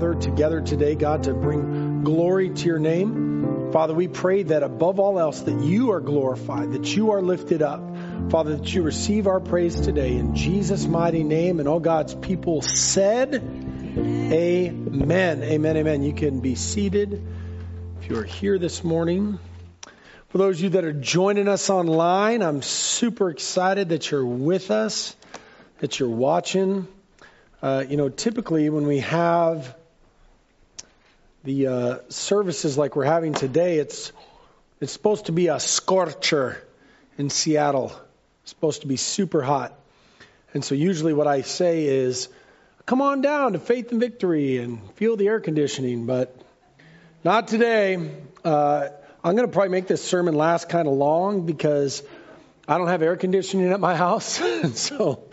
together today, God, to bring glory to your name. Father, we pray that above all else, that you are glorified, that you are lifted up. Father, that you receive our praise today in Jesus' mighty name. And all God's people said, Amen. Amen. Amen. You can be seated if you are here this morning. For those of you that are joining us online, I'm super excited that you're with us, that you're watching. Uh, you know, typically when we have the uh, services like we're having today, it's it's supposed to be a scorcher in Seattle. It's supposed to be super hot. And so usually what I say is, come on down to Faith and Victory and feel the air conditioning, but not today. Uh, I'm going to probably make this sermon last kind of long because I don't have air conditioning at my house, and so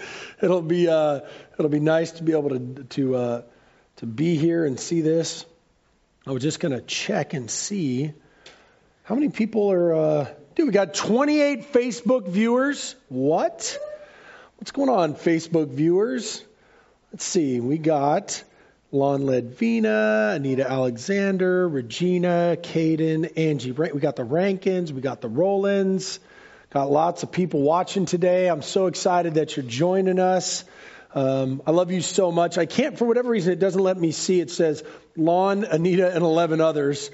it'll be uh, it'll be nice to be able to to uh, to be here and see this. I was just going to check and see how many people are. Uh, dude, we got 28 Facebook viewers. What? What's going on, Facebook viewers? Let's see. We got Lon Ledvina, Anita Alexander, Regina, Caden, Angie. We got the Rankins. We got the Rollins. Got lots of people watching today. I'm so excited that you're joining us. Um, I love you so much. I can't, for whatever reason, it doesn't let me see. It says Lon, Anita, and 11 others.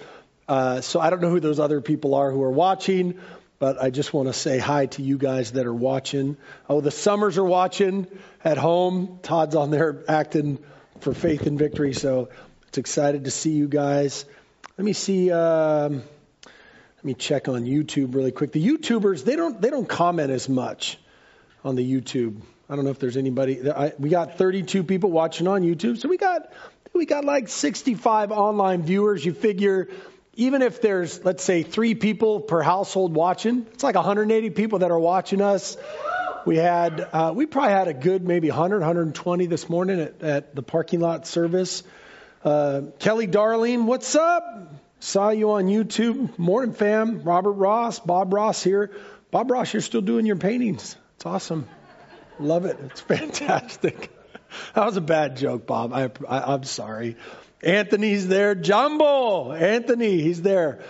Uh, so I don't know who those other people are who are watching, but I just want to say hi to you guys that are watching. Oh, the Summers are watching at home. Todd's on there acting for faith and victory. So it's excited to see you guys. Let me see. Um, let me check on YouTube really quick. The YouTubers they don't they don't comment as much on the YouTube. I don't know if there's anybody. I, we got 32 people watching on YouTube, so we got we got like 65 online viewers. You figure even if there's let's say three people per household watching, it's like 180 people that are watching us. We had uh, we probably had a good maybe 100 120 this morning at, at the parking lot service. Uh, Kelly Darling, what's up? Saw you on YouTube. Morning, fam. Robert Ross, Bob Ross here. Bob Ross, you're still doing your paintings. It's awesome. Love it. It's fantastic. That was a bad joke, Bob. I, I, am sorry. Anthony's there. Jumbo. Anthony, he's there.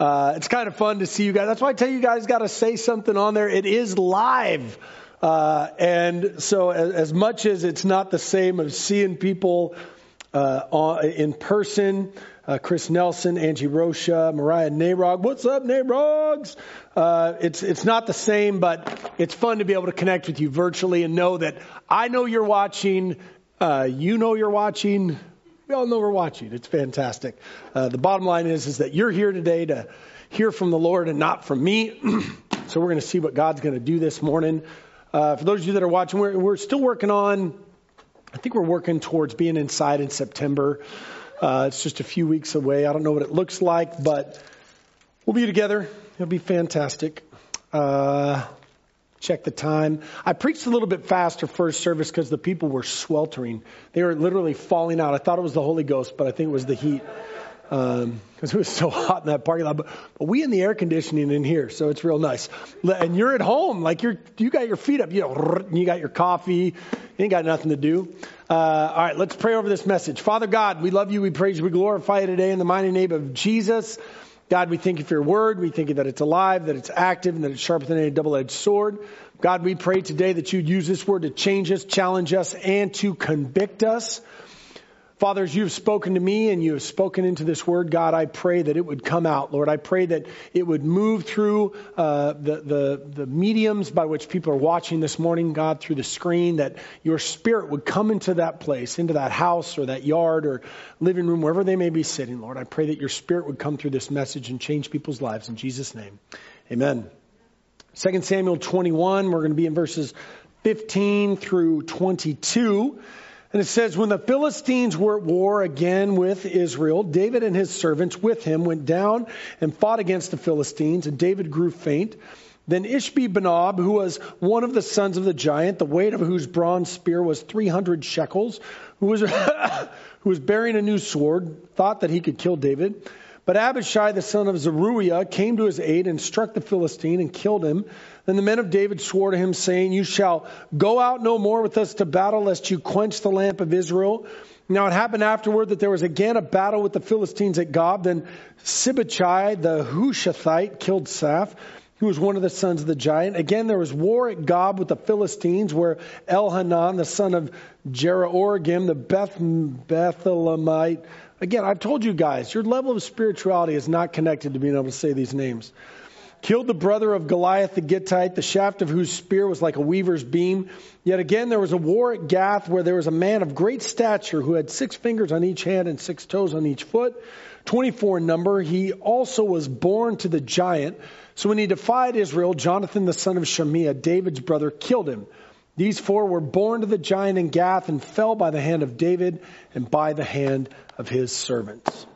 Uh, it's kind of fun to see you guys. That's why I tell you guys got to say something on there. It is live. Uh, and so as, as, much as it's not the same of seeing people uh, in person, uh, Chris Nelson, Angie Rocha, Mariah Narog. What's up, Narogs? Uh, it's it's not the same, but it's fun to be able to connect with you virtually and know that I know you're watching. Uh, you know you're watching. We all know we're watching. It's fantastic. Uh, the bottom line is is that you're here today to hear from the Lord and not from me. so we're going to see what God's going to do this morning. Uh, for those of you that are watching, we're, we're still working on. I think we're working towards being inside in September. Uh, it's just a few weeks away. I don't know what it looks like, but we'll be together. It'll be fantastic. Uh, check the time. I preached a little bit faster first service because the people were sweltering. They were literally falling out. I thought it was the Holy Ghost, but I think it was the heat because um, it was so hot in that parking lot. But, but, we in the air conditioning in here, so it's real nice. And you're at home, like you're you got your feet up, you know, you got your coffee, you ain't got nothing to do. Uh, all right, let's pray over this message. Father God, we love you, we praise you, we glorify you today in the mighty name of Jesus. God, we thank you for your word. We thank you that it's alive, that it's active, and that it's sharper than any double-edged sword. God, we pray today that you'd use this word to change us, challenge us, and to convict us. Father, as you've spoken to me and you have spoken into this word, God, I pray that it would come out, Lord. I pray that it would move through uh, the, the, the mediums by which people are watching this morning, God, through the screen, that your spirit would come into that place, into that house or that yard or living room, wherever they may be sitting, Lord. I pray that your spirit would come through this message and change people's lives. In Jesus' name, amen. 2 Samuel 21, we're going to be in verses 15 through 22. And it says, When the Philistines were at war again with Israel, David and his servants with him went down and fought against the Philistines, and David grew faint. Then Ishbi Benob, who was one of the sons of the giant, the weight of whose bronze spear was 300 shekels, who was, who was bearing a new sword, thought that he could kill David. But Abishai, the son of Zeruiah, came to his aid and struck the Philistine and killed him. Then the men of David swore to him, saying, You shall go out no more with us to battle, lest you quench the lamp of Israel. Now it happened afterward that there was again a battle with the Philistines at Gob. Then Sibbechai the Hushathite killed Saph, who was one of the sons of the giant. Again there was war at Gob with the Philistines, where Elhanan, the son of Jeroregim, the Beth Bethlehemite. Again, I've told you guys, your level of spirituality is not connected to being able to say these names killed the brother of Goliath the Gittite, the shaft of whose spear was like a weaver's beam. Yet again there was a war at Gath where there was a man of great stature who had six fingers on each hand and six toes on each foot, 24 in number. He also was born to the giant. So when he defied Israel, Jonathan the son of Shemiah, David's brother, killed him. These four were born to the giant in Gath and fell by the hand of David and by the hand of his servants.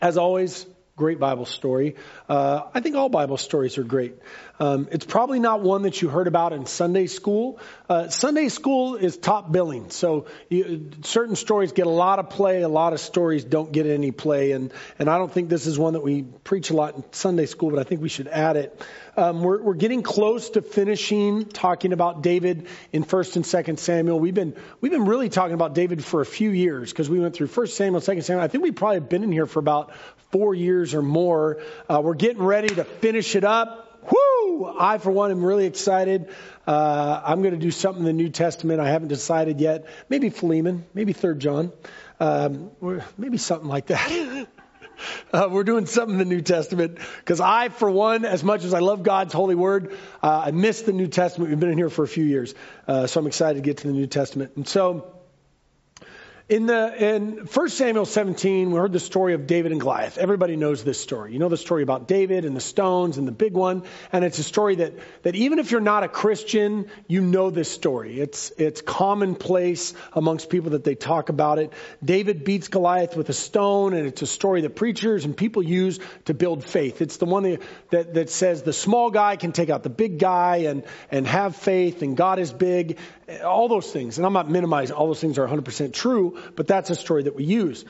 As always, great Bible story. Uh, I think all Bible stories are great. Um, it's probably not one that you heard about in Sunday school. Uh, Sunday school is top billing, so you, certain stories get a lot of play, a lot of stories don't get any play, and and I don't think this is one that we preach a lot in Sunday school, but I think we should add it. Um, we're, we're getting close to finishing talking about David in First and Second Samuel. We've been we've been really talking about David for a few years because we went through First Samuel, Second Samuel. I think we probably have been in here for about four years or more. Uh, we're getting ready to finish it up. Woo! I, for one, am really excited. Uh, I'm going to do something in the New Testament. I haven't decided yet. Maybe Philemon, maybe Third John, um, maybe something like that. uh, we're doing something in the New Testament because I, for one, as much as I love God's holy word, uh, I miss the New Testament. We've been in here for a few years, uh, so I'm excited to get to the New Testament. And so. In the in 1 Samuel 17, we heard the story of David and Goliath. Everybody knows this story. You know the story about David and the stones and the big one, and it's a story that that even if you're not a Christian, you know this story. It's it's commonplace amongst people that they talk about it. David beats Goliath with a stone, and it's a story that preachers and people use to build faith. It's the one that that, that says the small guy can take out the big guy and and have faith, and God is big, all those things. And I'm not minimizing all those things are 100% true but that's a story that we use.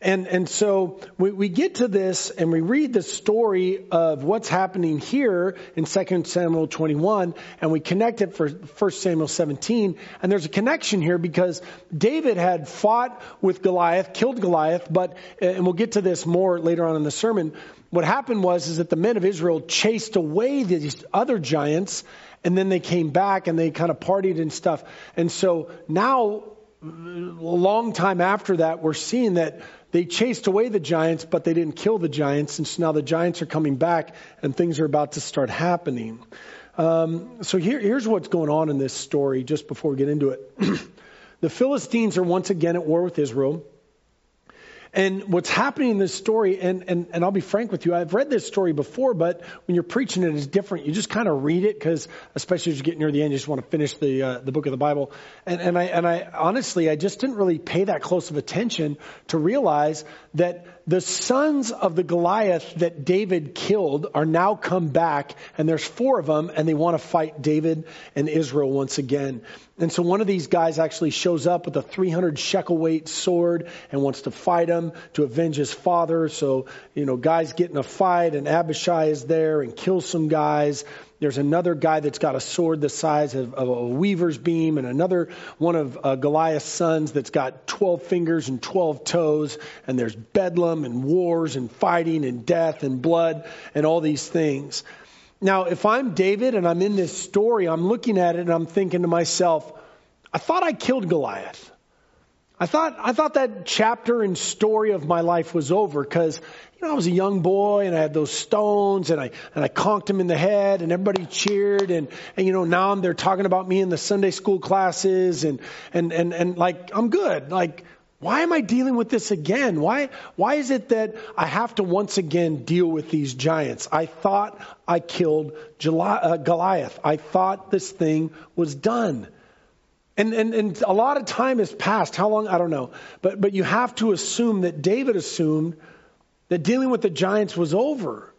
And, and so we, we get to this and we read the story of what's happening here in 2 Samuel 21 and we connect it for 1 Samuel 17. And there's a connection here because David had fought with Goliath, killed Goliath, but, and we'll get to this more later on in the sermon. What happened was is that the men of Israel chased away these other giants and then they came back and they kind of partied and stuff. And so now a long time after that, we're seeing that they chased away the giants, but they didn't kill the giants. And so now the giants are coming back and things are about to start happening. Um, so here, here's what's going on in this story just before we get into it. the Philistines are once again at war with Israel. And what's happening in this story, and, and, and I'll be frank with you, I've read this story before, but when you're preaching it, it's different. You just kind of read it because, especially as you get near the end, you just want to finish the uh, the book of the Bible. And, and I and I honestly, I just didn't really pay that close of attention to realize that the sons of the Goliath that David killed are now come back, and there's four of them, and they want to fight David and Israel once again. And so one of these guys actually shows up with a 300 shekel weight sword and wants to fight him to avenge his father. So, you know, guys get in a fight, and Abishai is there and kills some guys. There's another guy that's got a sword the size of, of a weaver's beam, and another one of uh, Goliath's sons that's got 12 fingers and 12 toes. And there's bedlam and wars and fighting and death and blood and all these things. Now, if I'm David and I'm in this story, I'm looking at it and I'm thinking to myself, I thought I killed Goliath. I thought I thought that chapter and story of my life was over because you know I was a young boy and I had those stones and I and I conked him in the head and everybody cheered and and you know now they're talking about me in the Sunday school classes and and and and like I'm good like why am I dealing with this again? Why why is it that I have to once again deal with these giants? I thought I killed uh, Goliath. I thought this thing was done. And, and, and a lot of time has passed. How long? I don't know. But, but you have to assume that David assumed that dealing with the giants was over.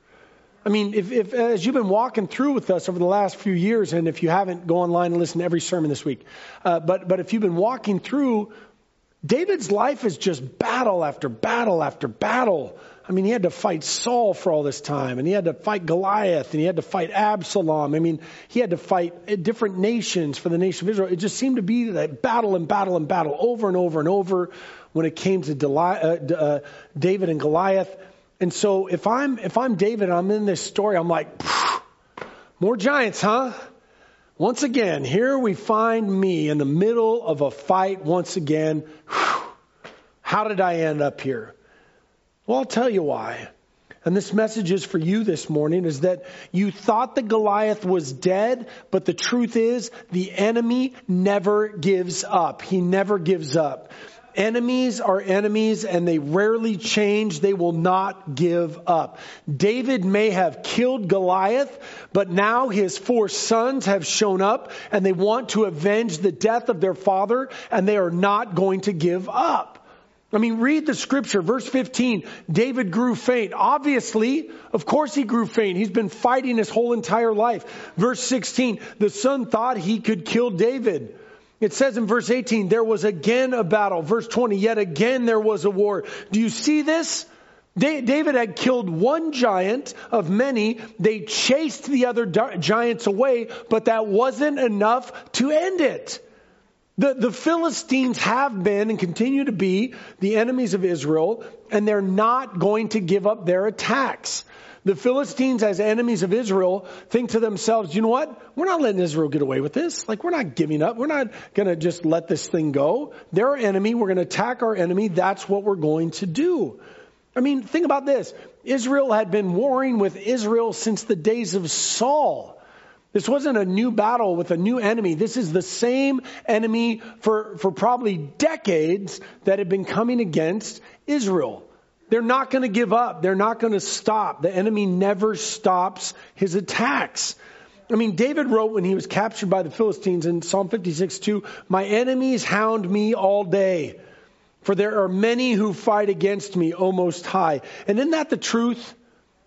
I mean, if, if as you've been walking through with us over the last few years, and if you haven't, go online and listen to every sermon this week. Uh, but, but if you've been walking through, David's life is just battle after battle after battle. I mean, he had to fight Saul for all this time, and he had to fight Goliath, and he had to fight Absalom. I mean, he had to fight different nations for the nation of Israel. It just seemed to be that battle and battle and battle over and over and over when it came to uh, uh, David and Goliath. And so, if I'm if I'm David, and I'm in this story. I'm like, more giants, huh? Once again, here we find me in the middle of a fight once again. How did I end up here? Well, I'll tell you why. And this message is for you this morning is that you thought the Goliath was dead, but the truth is the enemy never gives up. He never gives up. Enemies are enemies and they rarely change. They will not give up. David may have killed Goliath, but now his four sons have shown up and they want to avenge the death of their father and they are not going to give up. I mean, read the scripture, verse 15. David grew faint. Obviously, of course he grew faint. He's been fighting his whole entire life. Verse 16, the son thought he could kill David. It says in verse 18, there was again a battle. Verse 20, yet again there was a war. Do you see this? David had killed one giant of many. They chased the other giants away, but that wasn't enough to end it. The, the Philistines have been and continue to be the enemies of Israel, and they're not going to give up their attacks. The Philistines, as enemies of Israel, think to themselves, you know what? We're not letting Israel get away with this. Like, we're not giving up. We're not going to just let this thing go. They're our enemy. We're going to attack our enemy. That's what we're going to do. I mean, think about this. Israel had been warring with Israel since the days of Saul. This wasn't a new battle with a new enemy. This is the same enemy for, for probably decades that had been coming against Israel. They're not going to give up. They're not going to stop. The enemy never stops his attacks. I mean, David wrote when he was captured by the Philistines in Psalm 56 2, My enemies hound me all day, for there are many who fight against me, O Most High. And isn't that the truth?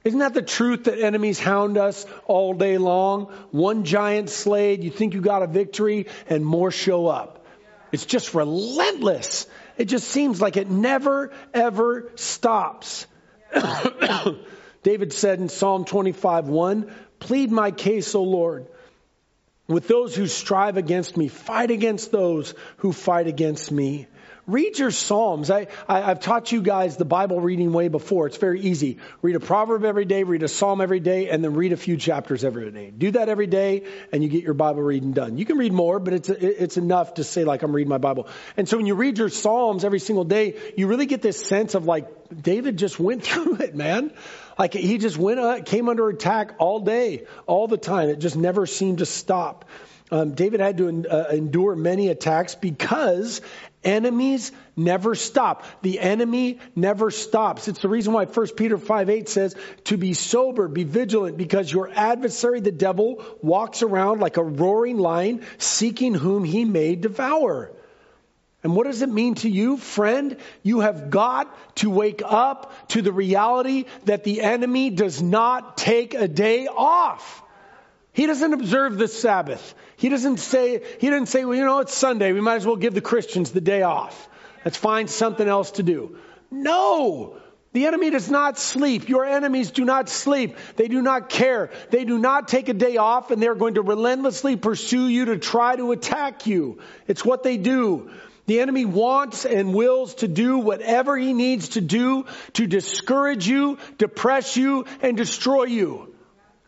Isn't that the truth that enemies hound us all day long? One giant slayed, you think you got a victory, and more show up. It's just relentless. It just seems like it never, ever stops. David said in Psalm 25 1, Plead my case, O Lord, with those who strive against me. Fight against those who fight against me. Read your Psalms. I, I, have taught you guys the Bible reading way before. It's very easy. Read a proverb every day, read a Psalm every day, and then read a few chapters every day. Do that every day, and you get your Bible reading done. You can read more, but it's, it's enough to say, like, I'm reading my Bible. And so when you read your Psalms every single day, you really get this sense of, like, David just went through it, man. Like, he just went, uh, came under attack all day, all the time. It just never seemed to stop. Um, David had to uh, endure many attacks because Enemies never stop. The enemy never stops. It's the reason why 1 Peter 5 8 says to be sober, be vigilant, because your adversary, the devil, walks around like a roaring lion, seeking whom he may devour. And what does it mean to you, friend? You have got to wake up to the reality that the enemy does not take a day off. He doesn't observe the Sabbath. He doesn't say, he doesn't say, well, you know, it's Sunday. We might as well give the Christians the day off. Let's find something else to do. No! The enemy does not sleep. Your enemies do not sleep. They do not care. They do not take a day off and they're going to relentlessly pursue you to try to attack you. It's what they do. The enemy wants and wills to do whatever he needs to do to discourage you, depress you, and destroy you.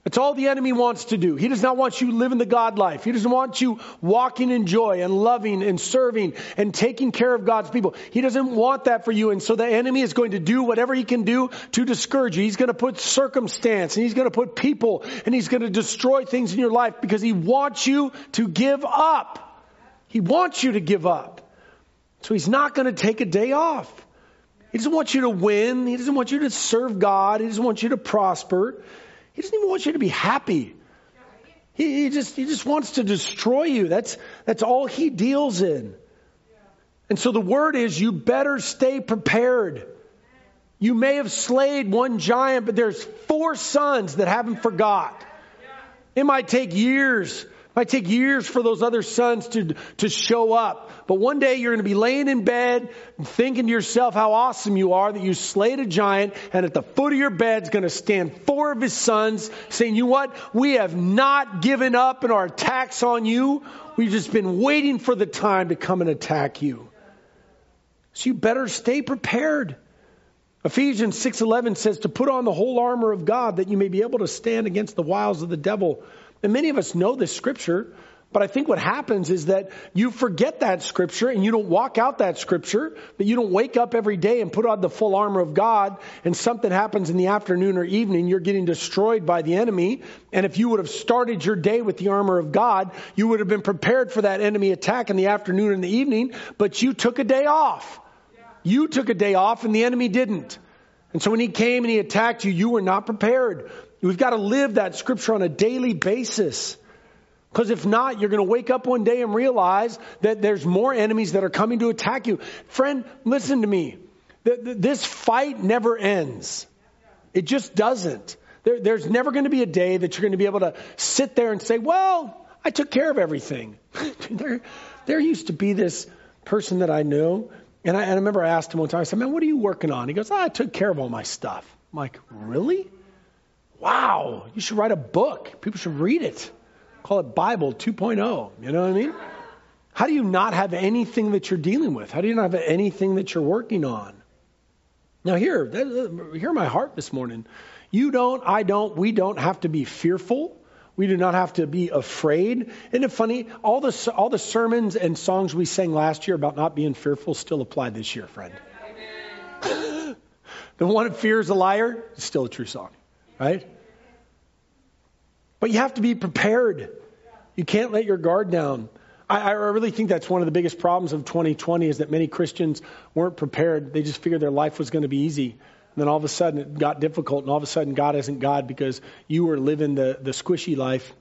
That's all the enemy wants to do. He does not want you living the God life. He doesn't want you walking in joy and loving and serving and taking care of God's people. He doesn't want that for you. And so the enemy is going to do whatever he can do to discourage you. He's going to put circumstance and he's going to put people and he's going to destroy things in your life because he wants you to give up. He wants you to give up. So he's not going to take a day off. He doesn't want you to win. He doesn't want you to serve God. He doesn't want you to prosper. He doesn't even want you to be happy. He, he, just, he just wants to destroy you. That's, that's all he deals in. And so the word is you better stay prepared. You may have slayed one giant, but there's four sons that haven't forgot. It might take years might take years for those other sons to, to show up. But one day you're going to be laying in bed thinking to yourself how awesome you are that you slayed a giant and at the foot of your bed is going to stand four of his sons saying, you know what? We have not given up in our attacks on you. We've just been waiting for the time to come and attack you. So you better stay prepared. Ephesians 6:11 says to put on the whole armor of God that you may be able to stand against the wiles of the devil. And many of us know this scripture, but I think what happens is that you forget that scripture and you don't walk out that scripture, that you don't wake up every day and put on the full armor of God and something happens in the afternoon or evening, you're getting destroyed by the enemy. And if you would have started your day with the armor of God, you would have been prepared for that enemy attack in the afternoon and the evening, but you took a day off. You took a day off and the enemy didn't. And so when he came and he attacked you, you were not prepared. We've got to live that scripture on a daily basis. Because if not, you're going to wake up one day and realize that there's more enemies that are coming to attack you. Friend, listen to me. This fight never ends. It just doesn't. There's never going to be a day that you're going to be able to sit there and say, well, I took care of everything. there, there used to be this person that I knew, and I, and I remember I asked him one time, I said, man, what are you working on? He goes, oh, I took care of all my stuff. I'm like, really? Wow, you should write a book. People should read it. Call it Bible 2.0. You know what I mean? How do you not have anything that you're dealing with? How do you not have anything that you're working on? Now, here, hear my heart this morning. You don't, I don't, we don't have to be fearful. We do not have to be afraid. Isn't it funny? All the, all the sermons and songs we sang last year about not being fearful still apply this year, friend. the one fear is a liar is still a true song right? But you have to be prepared. You can't let your guard down. I, I, really think that's one of the biggest problems of 2020 is that many Christians weren't prepared. They just figured their life was going to be easy. And then all of a sudden it got difficult, and all of a sudden God isn't God because you were living the, the squishy life,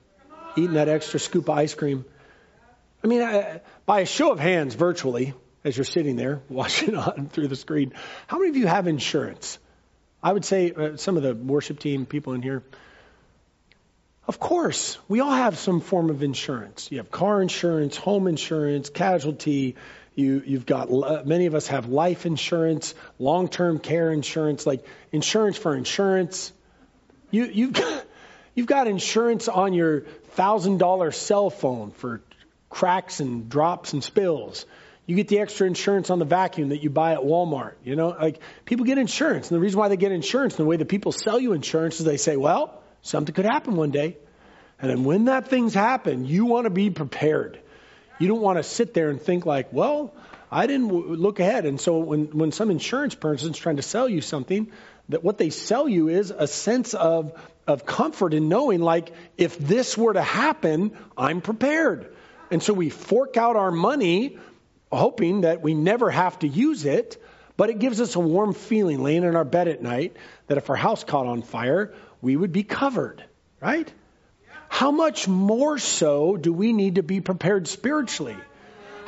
eating that extra scoop of ice cream. I mean, I, by a show of hands, virtually, as you're sitting there watching on through the screen, how many of you have insurance? I would say uh, some of the worship team people in here. Of course, we all have some form of insurance. You have car insurance, home insurance, casualty. You, you've got uh, many of us have life insurance, long-term care insurance, like insurance for insurance. You, you've got, you've got insurance on your thousand dollar cell phone for cracks and drops and spills. You get the extra insurance on the vacuum that you buy at Walmart. You know, like people get insurance. And the reason why they get insurance and the way that people sell you insurance is they say, well, something could happen one day. And then when that thing's happen, you want to be prepared. You don't want to sit there and think like, well, I didn't w- look ahead. And so when, when some insurance person's trying to sell you something, that what they sell you is a sense of, of comfort in knowing like, if this were to happen, I'm prepared. And so we fork out our money hoping that we never have to use it, but it gives us a warm feeling laying in our bed at night that if our house caught on fire, we would be covered, right? How much more so do we need to be prepared spiritually?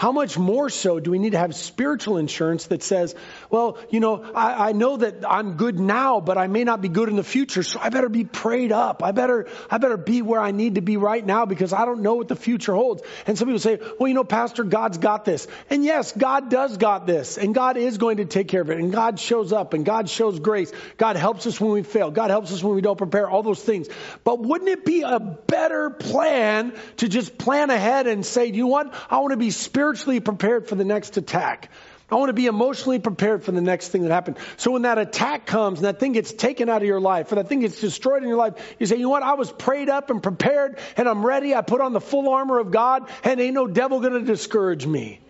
How much more so do we need to have spiritual insurance that says, well, you know, I, I, know that I'm good now, but I may not be good in the future, so I better be prayed up. I better, I better be where I need to be right now because I don't know what the future holds. And some people say, well, you know, Pastor, God's got this. And yes, God does got this. And God is going to take care of it. And God shows up and God shows grace. God helps us when we fail. God helps us when we don't prepare, all those things. But wouldn't it be a better plan to just plan ahead and say, you know what? I want to be spiritual spiritually prepared for the next attack. I want to be emotionally prepared for the next thing that happens. So when that attack comes and that thing gets taken out of your life or that thing gets destroyed in your life, you say, you know what? I was prayed up and prepared and I'm ready. I put on the full armor of God and ain't no devil going to discourage me.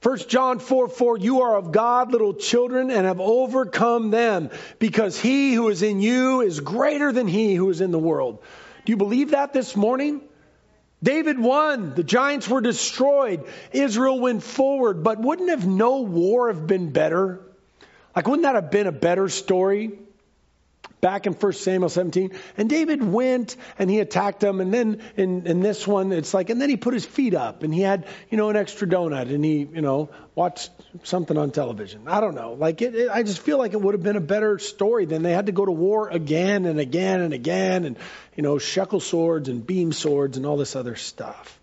First John 4 4, you are of God, little children, and have overcome them, because he who is in you is greater than he who is in the world. Do you believe that this morning? David won. The giants were destroyed. Israel went forward. But wouldn't have no war have been better? Like, wouldn't that have been a better story? Back in 1 Samuel 17. And David went and he attacked them. And then in, in this one, it's like, and then he put his feet up and he had, you know, an extra donut and he, you know, watched something on television. I don't know. Like, it, it, I just feel like it would have been a better story than they had to go to war again and again and again and, you know, shekel swords and beam swords and all this other stuff.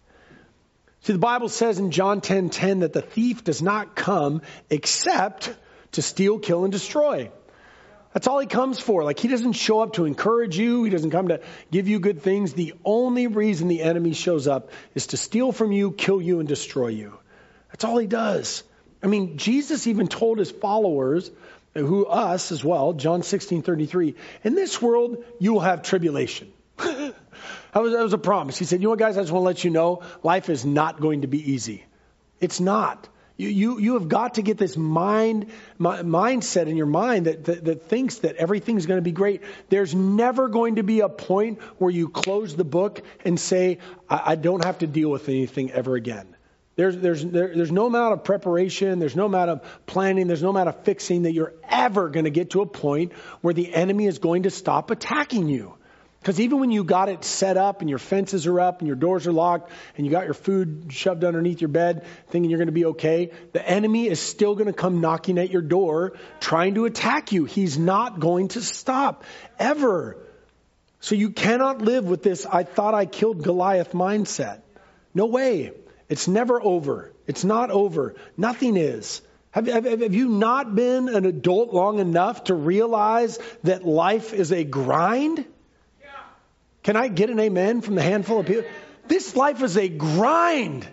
See, the Bible says in John 10:10 10, 10, that the thief does not come except to steal, kill, and destroy. That's all he comes for. Like, he doesn't show up to encourage you. He doesn't come to give you good things. The only reason the enemy shows up is to steal from you, kill you, and destroy you. That's all he does. I mean, Jesus even told his followers, who us as well, John 16, 33, in this world, you will have tribulation. that, was, that was a promise. He said, you know what, guys, I just want to let you know, life is not going to be easy. It's not. You, you, you have got to get this mind, mindset in your mind that, that, that thinks that everything's going to be great. There's never going to be a point where you close the book and say, I, I don't have to deal with anything ever again. There's, there's, there, there's no amount of preparation, there's no amount of planning, there's no amount of fixing that you're ever going to get to a point where the enemy is going to stop attacking you. Because even when you got it set up and your fences are up and your doors are locked and you got your food shoved underneath your bed thinking you're going to be okay, the enemy is still going to come knocking at your door trying to attack you. He's not going to stop ever. So you cannot live with this I thought I killed Goliath mindset. No way. It's never over. It's not over. Nothing is. Have, have, have, you not been an adult long enough to realize that life is a grind? Can I get an amen from the handful of people? This life is a grind.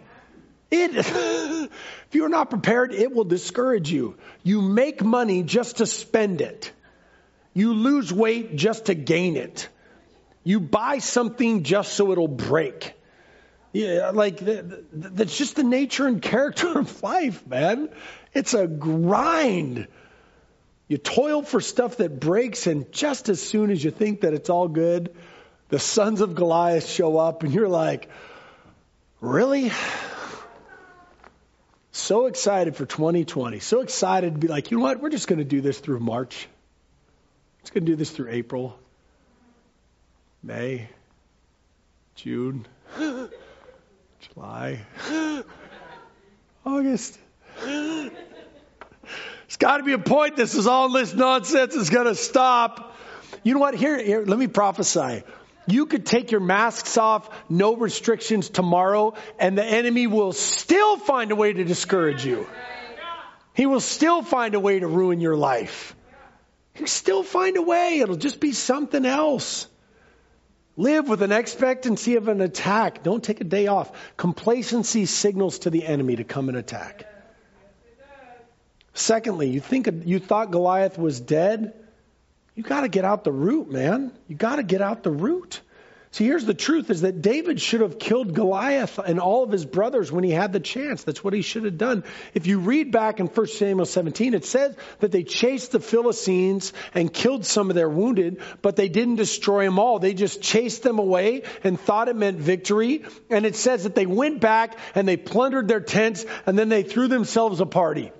It, if you are not prepared, it will discourage you. You make money just to spend it. You lose weight just to gain it. You buy something just so it'll break. Yeah, like that's just the nature and character of life, man. It's a grind. You toil for stuff that breaks, and just as soon as you think that it's all good, the sons of Goliath show up, and you're like, really? So excited for 2020. So excited to be like, you know what? We're just going to do this through March. It's going to do this through April, May, June, July, August. There's got to be a point. This is all this nonsense is going to stop. You know what? Here, here, let me prophesy. You could take your masks off, no restrictions tomorrow, and the enemy will still find a way to discourage you. He will still find a way to ruin your life. He'll still find a way. It'll just be something else. Live with an expectancy of an attack. Don't take a day off. Complacency signals to the enemy to come and attack. Secondly, you think you thought Goliath was dead? You got to get out the root, man. You got to get out the root. See, here's the truth is that David should have killed Goliath and all of his brothers when he had the chance. That's what he should have done. If you read back in 1 Samuel 17, it says that they chased the Philistines and killed some of their wounded, but they didn't destroy them all. They just chased them away and thought it meant victory. And it says that they went back and they plundered their tents and then they threw themselves a party.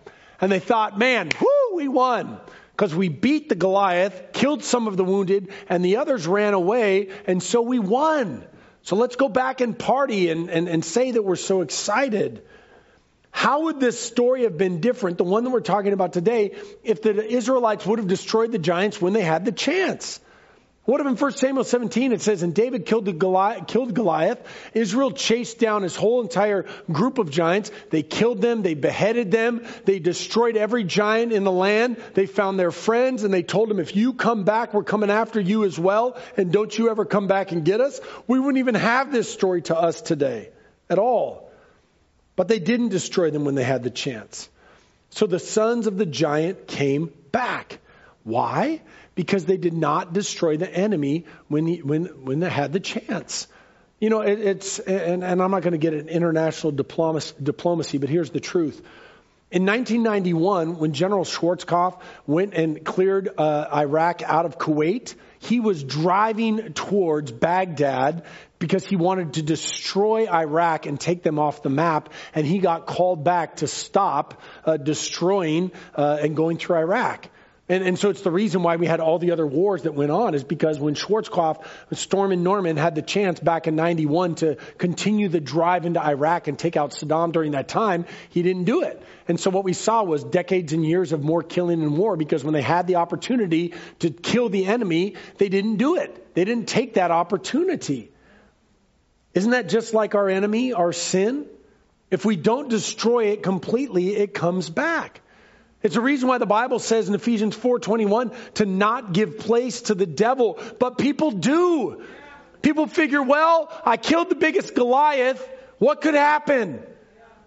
And they thought, man, whoo, we won because we beat the Goliath, killed some of the wounded, and the others ran away, and so we won. So let's go back and party and, and, and say that we're so excited. How would this story have been different, the one that we're talking about today, if the Israelites would have destroyed the giants when they had the chance? What if in 1 Samuel 17 it says, and David killed, Goliath, killed Goliath. Israel chased down his whole entire group of giants. They killed them. They beheaded them. They destroyed every giant in the land. They found their friends and they told them, if you come back, we're coming after you as well. And don't you ever come back and get us. We wouldn't even have this story to us today at all. But they didn't destroy them when they had the chance. So the sons of the giant came back. Why? because they did not destroy the enemy when, he, when, when they had the chance. You know, it, it's, and, and, I'm not going to get an international diplomacy, diplomacy, but here's the truth. In 1991, when General Schwarzkopf went and cleared uh, Iraq out of Kuwait, he was driving towards Baghdad because he wanted to destroy Iraq and take them off the map, and he got called back to stop uh, destroying uh, and going through Iraq. And, and so it's the reason why we had all the other wars that went on is because when Schwarzkopf, Stormin Norman had the chance back in 91 to continue the drive into Iraq and take out Saddam during that time, he didn't do it. And so what we saw was decades and years of more killing and war because when they had the opportunity to kill the enemy, they didn't do it. They didn't take that opportunity. Isn't that just like our enemy, our sin? If we don't destroy it completely, it comes back. It's a reason why the Bible says in Ephesians 4:21 to not give place to the devil, but people do. People figure, well, I killed the biggest Goliath, what could happen?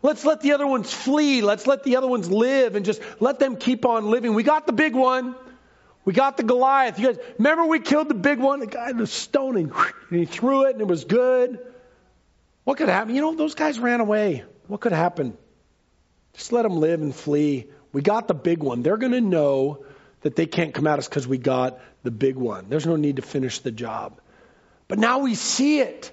Let's let the other ones flee. Let's let the other ones live and just let them keep on living. We got the big one. We got the Goliath. You guys remember we killed the big one? The guy in was stoning and he threw it and it was good. What could happen? You know, those guys ran away. What could happen? Just let them live and flee. We got the big one. They're going to know that they can't come at us because we got the big one. There's no need to finish the job. But now we see it.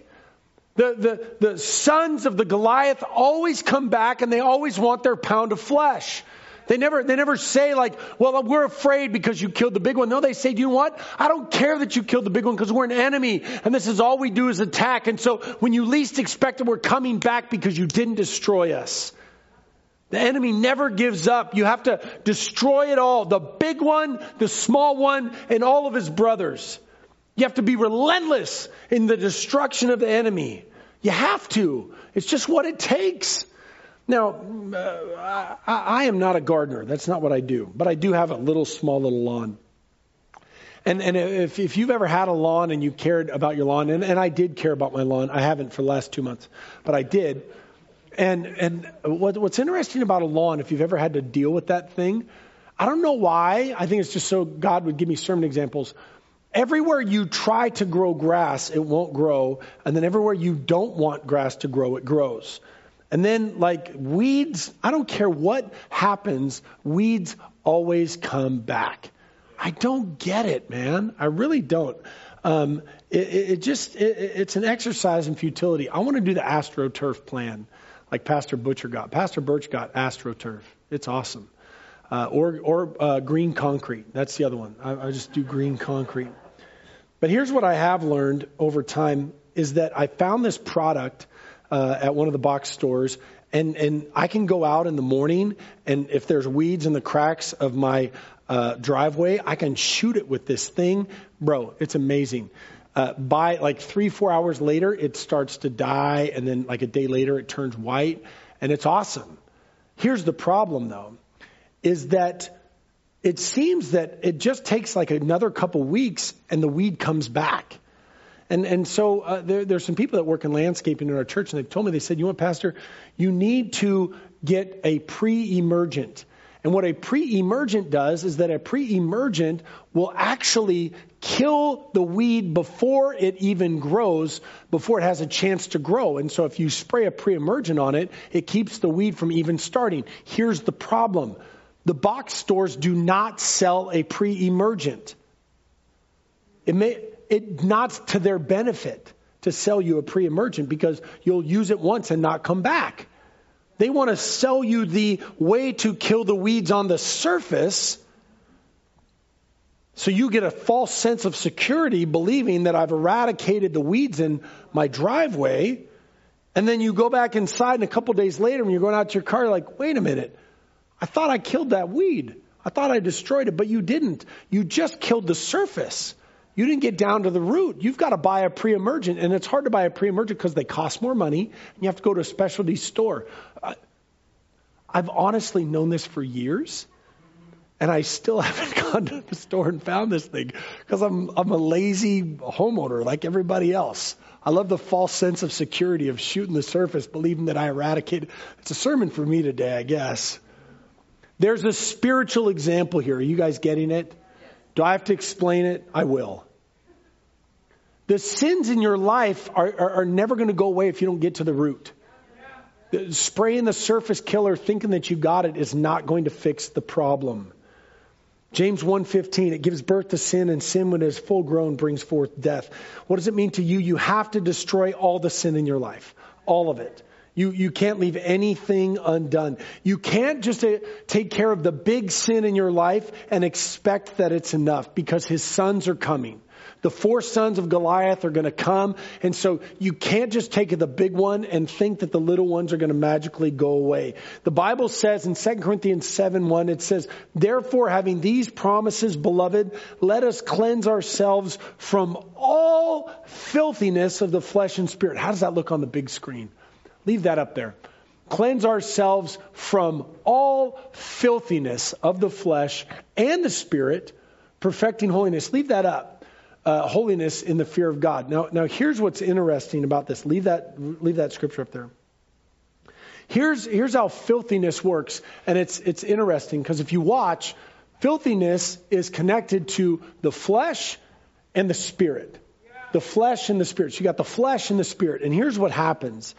The, the, the sons of the Goliath always come back and they always want their pound of flesh. They never, they never say like, well, we're afraid because you killed the big one. No, they say, you know what? I don't care that you killed the big one because we're an enemy and this is all we do is attack. And so when you least expect it, we're coming back because you didn't destroy us. The enemy never gives up. You have to destroy it all. The big one, the small one, and all of his brothers. You have to be relentless in the destruction of the enemy. You have to. It's just what it takes. Now, uh, I, I, am not a gardener. That's not what I do. But I do have a little, small little lawn. And, and if, if you've ever had a lawn and you cared about your lawn, and, and I did care about my lawn, I haven't for the last two months, but I did. And and what, what's interesting about a lawn, if you've ever had to deal with that thing, I don't know why. I think it's just so God would give me sermon examples. Everywhere you try to grow grass, it won't grow. And then everywhere you don't want grass to grow, it grows. And then, like weeds, I don't care what happens, weeds always come back. I don't get it, man. I really don't. Um, it, it, just, it, it's an exercise in futility. I want to do the AstroTurf plan like Pastor Butcher got. Pastor Birch got AstroTurf. It's awesome. Uh, or or uh, green concrete. That's the other one. I, I just do green concrete. But here's what I have learned over time is that I found this product uh, at one of the box stores, and and I can go out in the morning, and if there's weeds in the cracks of my uh, driveway, I can shoot it with this thing, bro. It's amazing uh, by like three, four hours later, it starts to die, and then like a day later, it turns white, and it's awesome. Here's the problem, though, is that it seems that it just takes like another couple weeks, and the weed comes back. And and so uh, there, there's some people that work in landscaping in our church, and they've told me they said, you know what, Pastor, you need to get a pre-emergent. And what a pre-emergent does is that a pre-emergent will actually kill the weed before it even grows, before it has a chance to grow. And so if you spray a pre-emergent on it, it keeps the weed from even starting. Here's the problem. The box stores do not sell a pre-emergent. It may, it not to their benefit to sell you a pre-emergent because you'll use it once and not come back. They want to sell you the way to kill the weeds on the surface so you get a false sense of security believing that I've eradicated the weeds in my driveway. And then you go back inside and a couple days later when you're going out to your car, you're like, wait a minute. I thought I killed that weed. I thought I destroyed it, but you didn't. You just killed the surface. You didn't get down to the root. You've got to buy a pre-emergent, and it's hard to buy a pre-emergent because they cost more money, and you have to go to a specialty store. I've honestly known this for years, and I still haven't gone to the store and found this thing because I'm I'm a lazy homeowner like everybody else. I love the false sense of security of shooting the surface, believing that I eradicated. It's a sermon for me today, I guess. There's a spiritual example here. Are you guys getting it? Do I have to explain it? I will. The sins in your life are, are, are never going to go away if you don't get to the root. Spraying the surface killer thinking that you got it is not going to fix the problem. James 1:15 it gives birth to sin and sin when it is full grown brings forth death. What does it mean to you? You have to destroy all the sin in your life. All of it. You, you can't leave anything undone. You can't just uh, take care of the big sin in your life and expect that it's enough because his sons are coming. The four sons of Goliath are going to come. And so you can't just take the big one and think that the little ones are going to magically go away. The Bible says in 2 Corinthians 7 1, it says, Therefore, having these promises, beloved, let us cleanse ourselves from all filthiness of the flesh and spirit. How does that look on the big screen? Leave that up there. Cleanse ourselves from all filthiness of the flesh and the spirit, perfecting holiness. Leave that up uh, holiness in the fear of God. Now, now here's what's interesting about this. Leave that, leave that scripture up there. Here's, here's how filthiness works, and it's, it's interesting because if you watch, filthiness is connected to the flesh and the spirit. The flesh and the spirit. So you got the flesh and the spirit. And here's what happens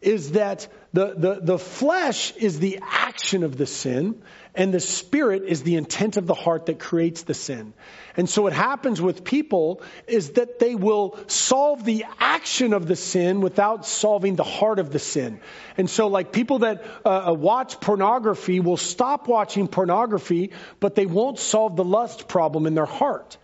is that the, the, the flesh is the action of the sin, and the spirit is the intent of the heart that creates the sin. And so what happens with people is that they will solve the action of the sin without solving the heart of the sin. And so like people that uh, uh watch pornography will stop watching pornography, but they won't solve the lust problem in their heart.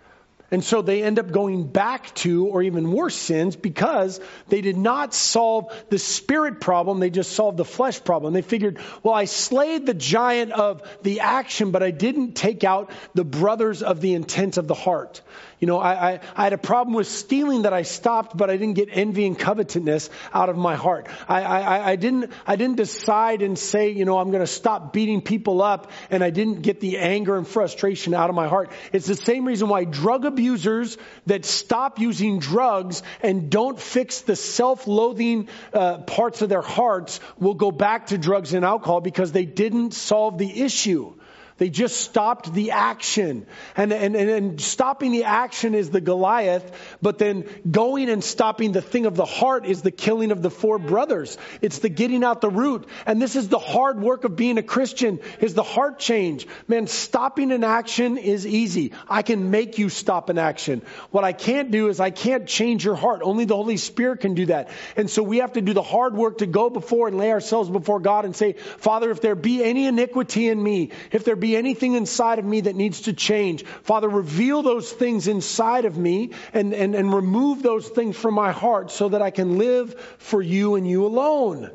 And so they end up going back to, or even worse, sins because they did not solve the spirit problem. They just solved the flesh problem. They figured, well, I slayed the giant of the action, but I didn't take out the brothers of the intent of the heart. You know, I, I, I, had a problem with stealing that I stopped, but I didn't get envy and covetousness out of my heart. I, I, I didn't, I didn't decide and say, you know, I'm going to stop beating people up, and I didn't get the anger and frustration out of my heart. It's the same reason why drug abusers that stop using drugs and don't fix the self-loathing uh, parts of their hearts will go back to drugs and alcohol because they didn't solve the issue. They just stopped the action. And, and, and, stopping the action is the Goliath, but then going and stopping the thing of the heart is the killing of the four brothers. It's the getting out the root. And this is the hard work of being a Christian, is the heart change. Man, stopping an action is easy. I can make you stop an action. What I can't do is I can't change your heart. Only the Holy Spirit can do that. And so we have to do the hard work to go before and lay ourselves before God and say, Father, if there be any iniquity in me, if there be be anything inside of me that needs to change. Father, reveal those things inside of me and, and, and remove those things from my heart so that I can live for you and you alone.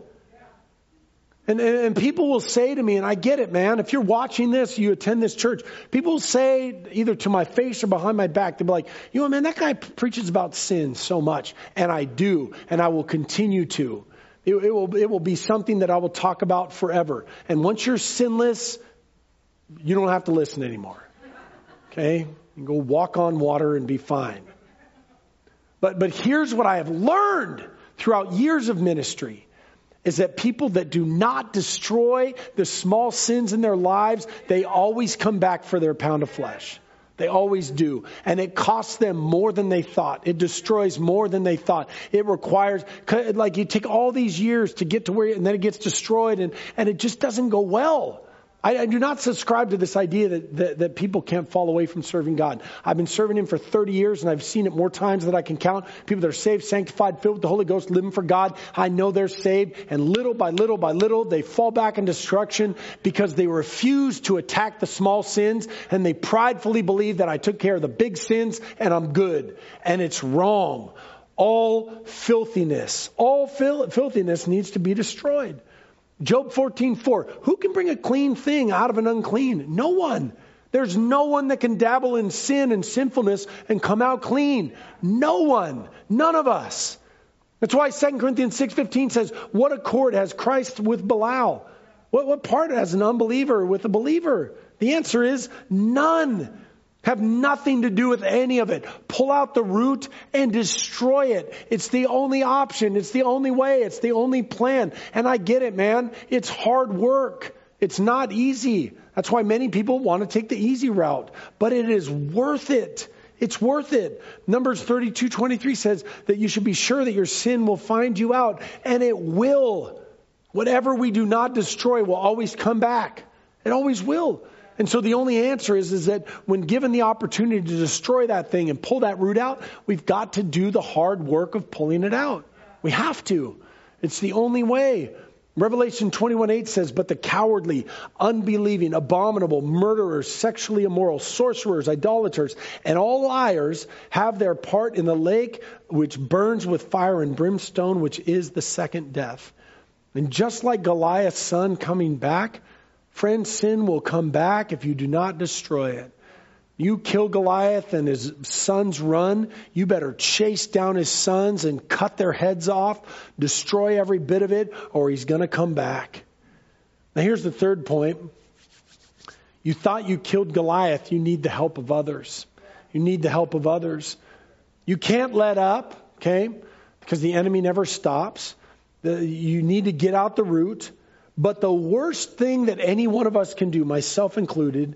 And, and, and, people will say to me, and I get it, man, if you're watching this, you attend this church, people will say either to my face or behind my back, they'll be like, you know, man, that guy preaches about sin so much. And I do, and I will continue to. It, it, will, it will be something that I will talk about forever. And once you're sinless, you don't have to listen anymore. Okay? You can go walk on water and be fine. But, but here's what I have learned throughout years of ministry is that people that do not destroy the small sins in their lives, they always come back for their pound of flesh. They always do. And it costs them more than they thought. It destroys more than they thought. It requires, like you take all these years to get to where, and then it gets destroyed and, and it just doesn't go well. I, I, do not subscribe to this idea that, that, that, people can't fall away from serving God. I've been serving Him for 30 years and I've seen it more times than I can count. People that are saved, sanctified, filled with the Holy Ghost, living for God. I know they're saved and little by little by little they fall back in destruction because they refuse to attack the small sins and they pridefully believe that I took care of the big sins and I'm good. And it's wrong. All filthiness, all fil- filthiness needs to be destroyed. Job 14, 4. Who can bring a clean thing out of an unclean? No one. There's no one that can dabble in sin and sinfulness and come out clean. No one. None of us. That's why 2 Corinthians 6.15 says, what accord has Christ with Belial? What, what part has an unbeliever with a believer? The answer is none. Have nothing to do with any of it. Pull out the root and destroy it. It's the only option. It's the only way. It's the only plan. And I get it, man. It's hard work. It's not easy. That's why many people want to take the easy route. But it is worth it. It's worth it. Numbers 32, 23 says that you should be sure that your sin will find you out. And it will. Whatever we do not destroy will always come back. It always will. And so the only answer is, is that when given the opportunity to destroy that thing and pull that root out, we've got to do the hard work of pulling it out. We have to. It's the only way. Revelation 21:8 says, "But the cowardly, unbelieving, abominable, murderers, sexually immoral, sorcerers, idolaters, and all liars have their part in the lake which burns with fire and brimstone, which is the second death." And just like Goliath's son coming back, friend, sin will come back if you do not destroy it. You kill Goliath and his sons run, you better chase down his sons and cut their heads off, destroy every bit of it, or he's going to come back. Now, here's the third point. You thought you killed Goliath, you need the help of others. You need the help of others. You can't let up, okay? Because the enemy never stops. You need to get out the root. But the worst thing that any one of us can do, myself included,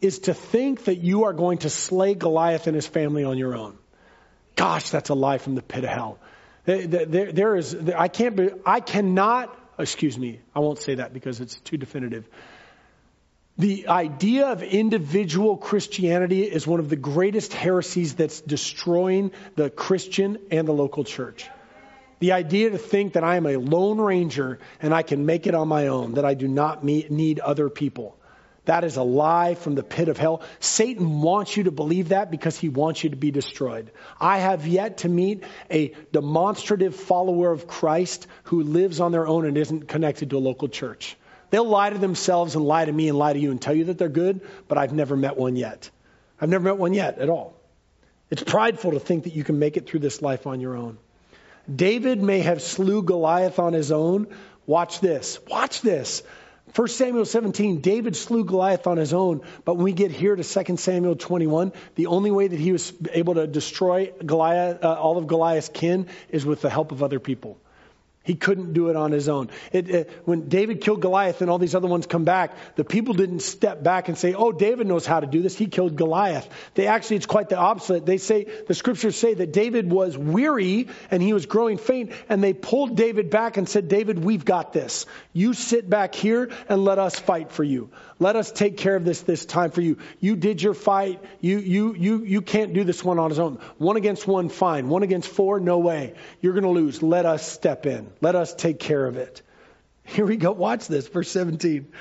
is to think that you are going to slay Goliath and his family on your own. Gosh, that's a lie from the pit of hell. There, there, is, I can't be, I cannot, excuse me, I won't say that because it's too definitive. The idea of individual Christianity is one of the greatest heresies that's destroying the Christian and the local church. The idea to think that I am a lone ranger and I can make it on my own, that I do not meet, need other people. That is a lie from the pit of hell. Satan wants you to believe that because he wants you to be destroyed. I have yet to meet a demonstrative follower of Christ who lives on their own and isn't connected to a local church. They'll lie to themselves and lie to me and lie to you and tell you that they're good, but I've never met one yet. I've never met one yet at all. It's prideful to think that you can make it through this life on your own. David may have slew Goliath on his own. Watch this. Watch this. 1 Samuel 17, David slew Goliath on his own, but when we get here to 2 Samuel 21, the only way that he was able to destroy Goliath, uh, all of Goliath's kin is with the help of other people. He couldn't do it on his own. It, it, when David killed Goliath and all these other ones come back, the people didn't step back and say, "Oh, David knows how to do this. He killed Goliath." They actually, it's quite the opposite. They say the scriptures say that David was weary and he was growing faint, and they pulled David back and said, "David, we've got this. You sit back here and let us fight for you. Let us take care of this this time for you. You did your fight. You you you you can't do this one on his own. One against one, fine. One against four, no way. You're going to lose. Let us step in." Let us take care of it. Here we go. Watch this, verse 17.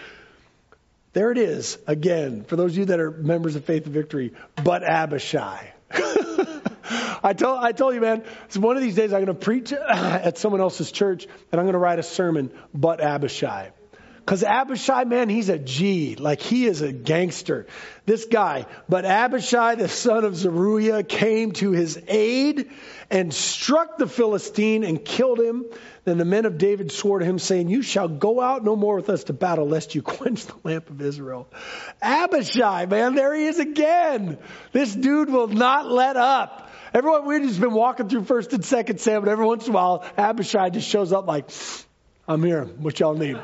There it is again, for those of you that are members of Faith and Victory, but Abishai. I told, I told you, man, it's one of these days I'm going to preach at someone else's church and I'm going to write a sermon, but Abishai. Because Abishai, man, he's a G. Like he is a gangster. This guy. But Abishai, the son of Zeruiah, came to his aid and struck the Philistine and killed him. Then the men of David swore to him, saying, You shall go out no more with us to battle, lest you quench the lamp of Israel. Abishai, man, there he is again. This dude will not let up. Everyone, we've just been walking through first and second Sam, but every once in a while, Abishai just shows up like, I'm here. What y'all need?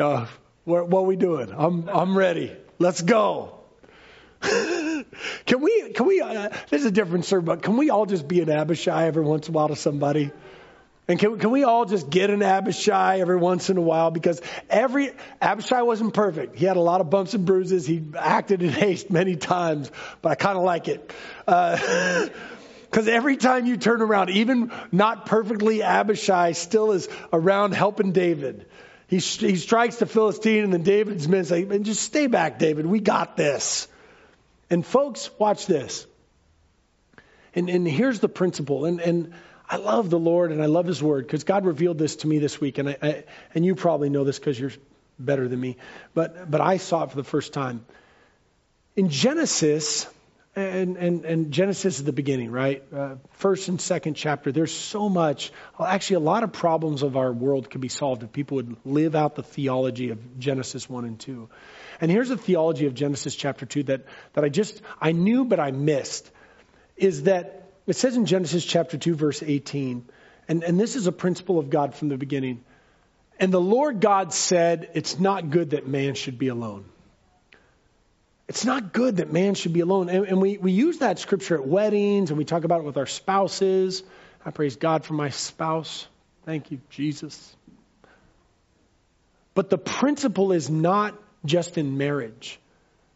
Uh, what, what are we doing? I'm, I'm ready. Let's go. can we, can we, uh, this is a different sermon, but can we all just be an Abishai every once in a while to somebody? And can, can we all just get an Abishai every once in a while? Because every, Abishai wasn't perfect. He had a lot of bumps and bruises. He acted in haste many times, but I kind of like it. Uh, Because every time you turn around, even not perfectly Abishai still is around helping David. He, he strikes the Philistine, and then David's men say, just stay back, David. We got this. And folks, watch this. And, and here's the principle. And, and I love the Lord and I love His Word because God revealed this to me this week. And, I, I and you probably know this because you're better than me. But, but I saw it for the first time. In Genesis, and, and, and Genesis is the beginning, right? Uh, first and second chapter, there's so much. Well, actually, a lot of problems of our world could be solved if people would live out the theology of Genesis 1 and 2. And here's a theology of Genesis chapter 2 that, that I just, I knew but I missed, is that it says in Genesis chapter 2, verse 18, and, and this is a principle of God from the beginning. And the Lord God said, It's not good that man should be alone. It's not good that man should be alone. And, and, we, we use that scripture at weddings and we talk about it with our spouses. I praise God for my spouse. Thank you, Jesus. But the principle is not just in marriage.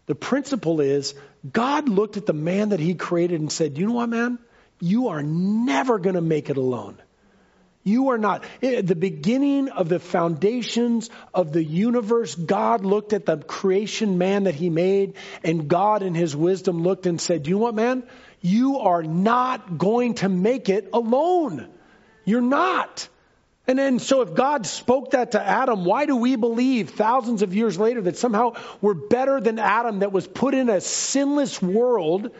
The principle is God looked at the man that he created and said, You know what, man? You are never going to make it alone. You are not. At the beginning of the foundations of the universe, God looked at the creation man that he made, and God in his wisdom looked and said, You know what, man? You are not going to make it alone. You're not. And then, so if God spoke that to Adam, why do we believe thousands of years later that somehow we're better than Adam that was put in a sinless world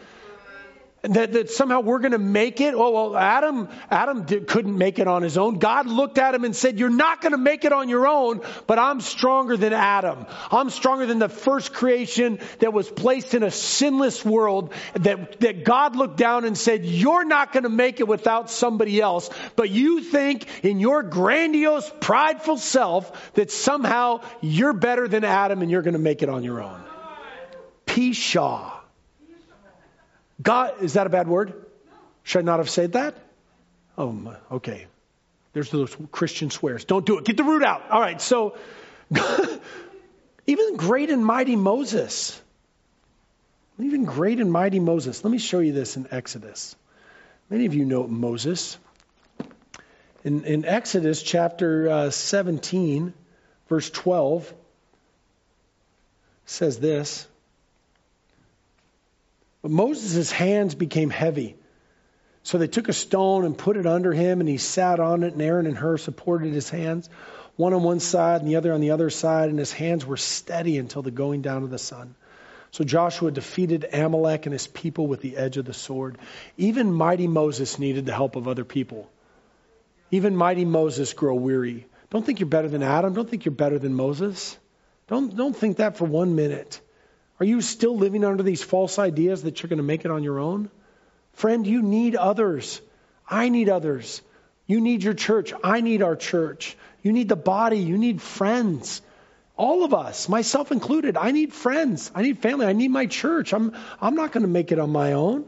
that, that somehow we're going to make it. Oh, well, Adam, Adam did, couldn't make it on his own. God looked at him and said, you're not going to make it on your own, but I'm stronger than Adam. I'm stronger than the first creation that was placed in a sinless world that, that God looked down and said, you're not going to make it without somebody else. But you think in your grandiose, prideful self that somehow you're better than Adam and you're going to make it on your own. Pshaw. God, is that a bad word? Should I not have said that? Oh, okay. There's those Christian swears. Don't do it. Get the root out. All right. So, even great and mighty Moses, even great and mighty Moses. Let me show you this in Exodus. Many of you know Moses. In, in Exodus chapter uh, 17, verse 12, says this. But Moses' hands became heavy. So they took a stone and put it under him, and he sat on it, and Aaron and Hur supported his hands, one on one side and the other on the other side, and his hands were steady until the going down of the sun. So Joshua defeated Amalek and his people with the edge of the sword. Even mighty Moses needed the help of other people. Even mighty Moses grew weary. Don't think you're better than Adam. Don't think you're better than Moses. Don't, don't think that for one minute. Are you still living under these false ideas that you're going to make it on your own? Friend, you need others. I need others. You need your church. I need our church. You need the body. You need friends. All of us, myself included, I need friends. I need family. I need my church. I'm, I'm not going to make it on my own.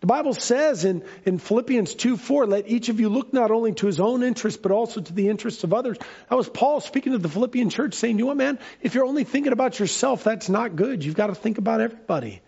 The Bible says in, in Philippians 2 4, let each of you look not only to his own interests, but also to the interests of others. That was Paul speaking to the Philippian church saying, you know what, man? If you're only thinking about yourself, that's not good. You've got to think about everybody.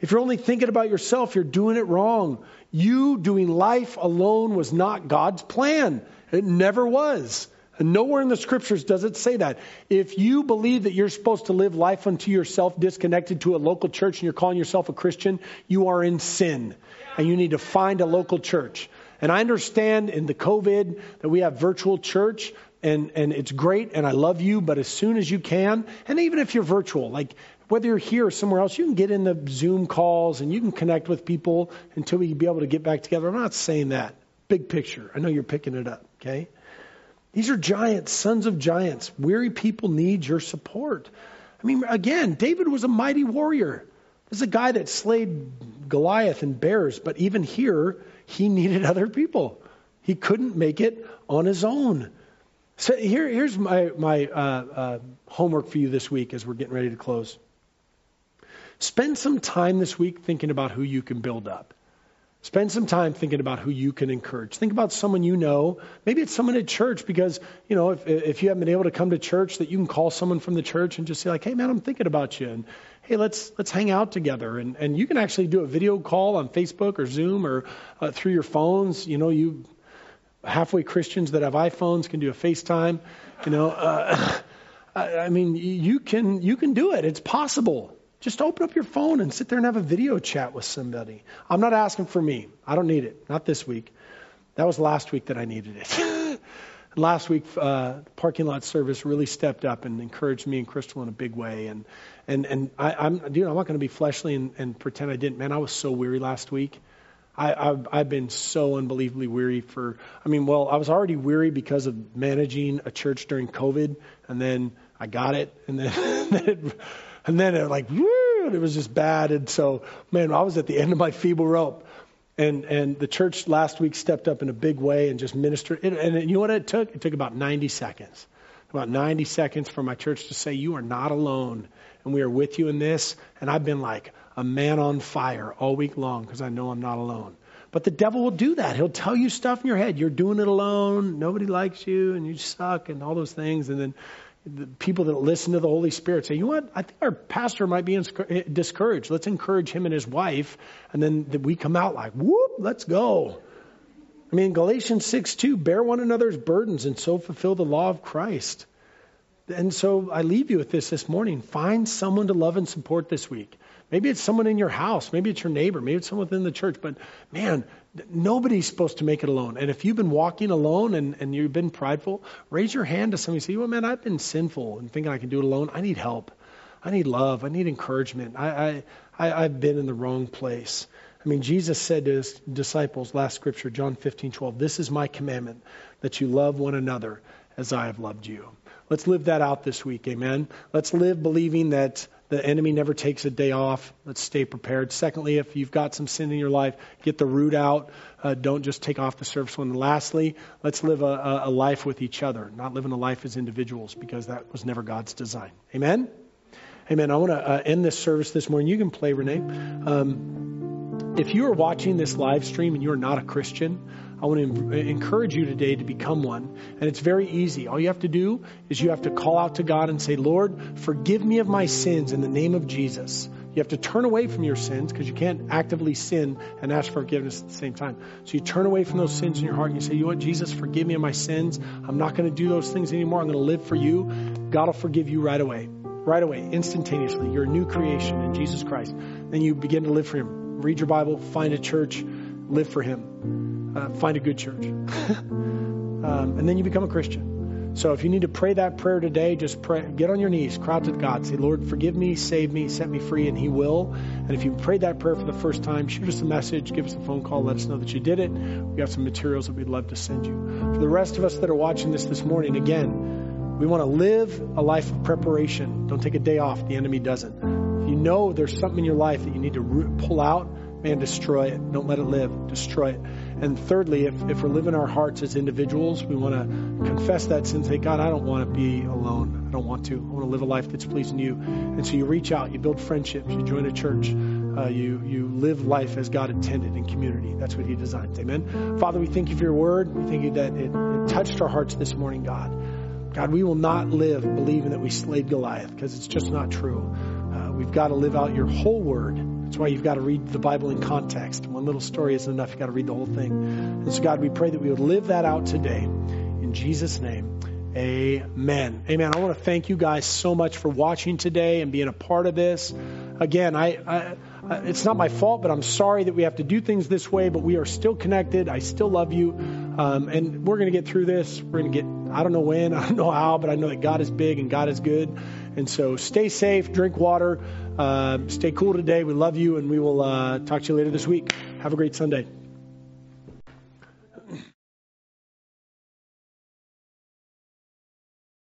If you're only thinking about yourself, you're doing it wrong. You doing life alone was not God's plan. It never was. And nowhere in the scriptures does it say that. If you believe that you're supposed to live life unto yourself disconnected to a local church and you're calling yourself a Christian, you are in sin. And you need to find a local church. And I understand in the COVID that we have virtual church and, and it's great and I love you, but as soon as you can, and even if you're virtual, like whether you're here or somewhere else, you can get in the Zoom calls and you can connect with people until we be able to get back together. I'm not saying that. Big picture. I know you're picking it up, okay? These are giants, sons of giants. Weary people need your support. I mean, again, David was a mighty warrior. This is a guy that slayed Goliath and bears, but even here, he needed other people. He couldn't make it on his own. So here, here's my, my uh, uh, homework for you this week as we're getting ready to close. Spend some time this week thinking about who you can build up. Spend some time thinking about who you can encourage. Think about someone you know. Maybe it's someone at church because, you know, if, if you haven't been able to come to church, that you can call someone from the church and just say like, hey man, I'm thinking about you. And hey, let's, let's hang out together. And, and you can actually do a video call on Facebook or Zoom or uh, through your phones. You know, you halfway Christians that have iPhones can do a FaceTime. You know, uh, I, I mean, you can, you can do it. It's possible. Just open up your phone and sit there and have a video chat with somebody. I'm not asking for me. I don't need it. Not this week. That was last week that I needed it. last week, uh, parking lot service really stepped up and encouraged me and Crystal in a big way. And and and I, I'm dude, I'm not going to be fleshly and, and pretend I didn't. Man, I was so weary last week. I, I've, I've been so unbelievably weary for. I mean, well, I was already weary because of managing a church during COVID, and then I got it, and then, then it, and then it like, woo, it was just bad. And so, man, I was at the end of my feeble rope. And, and the church last week stepped up in a big way and just ministered. And, and you know what it took? It took about 90 seconds. About 90 seconds for my church to say, You are not alone. And we are with you in this. And I've been like a man on fire all week long because I know I'm not alone. But the devil will do that. He'll tell you stuff in your head. You're doing it alone. Nobody likes you and you suck and all those things. And then the people that listen to the Holy Spirit say, you know what? I think our pastor might be eh, discouraged. Let's encourage him and his wife. And then we come out like, whoop, let's go. I mean, Galatians 6 2, bear one another's burdens and so fulfill the law of Christ. And so I leave you with this this morning. Find someone to love and support this week. Maybe it's someone in your house. Maybe it's your neighbor. Maybe it's someone within the church. But man, nobody's supposed to make it alone. And if you've been walking alone and, and you've been prideful, raise your hand to somebody and say, well, man, I've been sinful and thinking I can do it alone. I need help. I need love. I need encouragement. I, I, I, I've been in the wrong place. I mean, Jesus said to his disciples, last scripture, John 15, 12, this is my commandment, that you love one another as I have loved you. Let's live that out this week, amen. Let's live believing that the enemy never takes a day off. Let's stay prepared. Secondly, if you've got some sin in your life, get the root out. Uh, don't just take off the surface one. And lastly, let's live a, a, life with each other, not living a life as individuals, because that was never God's design. Amen? Amen. I want to uh, end this service this morning. You can play, Renee. Um, if you are watching this live stream and you're not a Christian, I want to encourage you today to become one. And it's very easy. All you have to do is you have to call out to God and say, Lord, forgive me of my sins in the name of Jesus. You have to turn away from your sins because you can't actively sin and ask for forgiveness at the same time. So you turn away from those sins in your heart and you say, you know Jesus, forgive me of my sins. I'm not going to do those things anymore. I'm going to live for you. God will forgive you right away. Right away, instantaneously. You're a new creation in Jesus Christ. Then you begin to live for Him. Read your Bible, find a church, live for Him uh, find a good church. um, and then you become a Christian. So if you need to pray that prayer today, just pray, get on your knees, cry to God, say, Lord, forgive me, save me, set me free, and He will. And if you prayed that prayer for the first time, shoot us a message, give us a phone call, let us know that you did it. We got some materials that we'd love to send you. For the rest of us that are watching this this morning, again, we want to live a life of preparation. Don't take a day off. The enemy doesn't. If you know there's something in your life that you need to pull out, man, destroy it. Don't let it live. Destroy it. And thirdly, if, if we're living our hearts as individuals, we want to confess that sin, say, God, I don't want to be alone. I don't want to. I want to live a life that's pleasing you. And so you reach out, you build friendships, you join a church, uh, you, you live life as God intended in community. That's what He designed. Amen. Father, we thank you for your word. We thank you that it, it touched our hearts this morning, God. God, we will not live believing that we slayed Goliath because it's just not true. Uh, we've got to live out your whole word. That's why you've got to read the Bible in context. One little story isn't enough. You've got to read the whole thing. And so, God, we pray that we would live that out today. In Jesus' name, amen. Amen. I want to thank you guys so much for watching today and being a part of this. Again, I, I it's not my fault, but I'm sorry that we have to do things this way, but we are still connected. I still love you. Um, and we're going to get through this. We're going to get, I don't know when, I don't know how, but I know that God is big and God is good. And so stay safe, drink water. Uh, stay cool today. We love you, and we will uh, talk to you later this week. Have a great Sunday.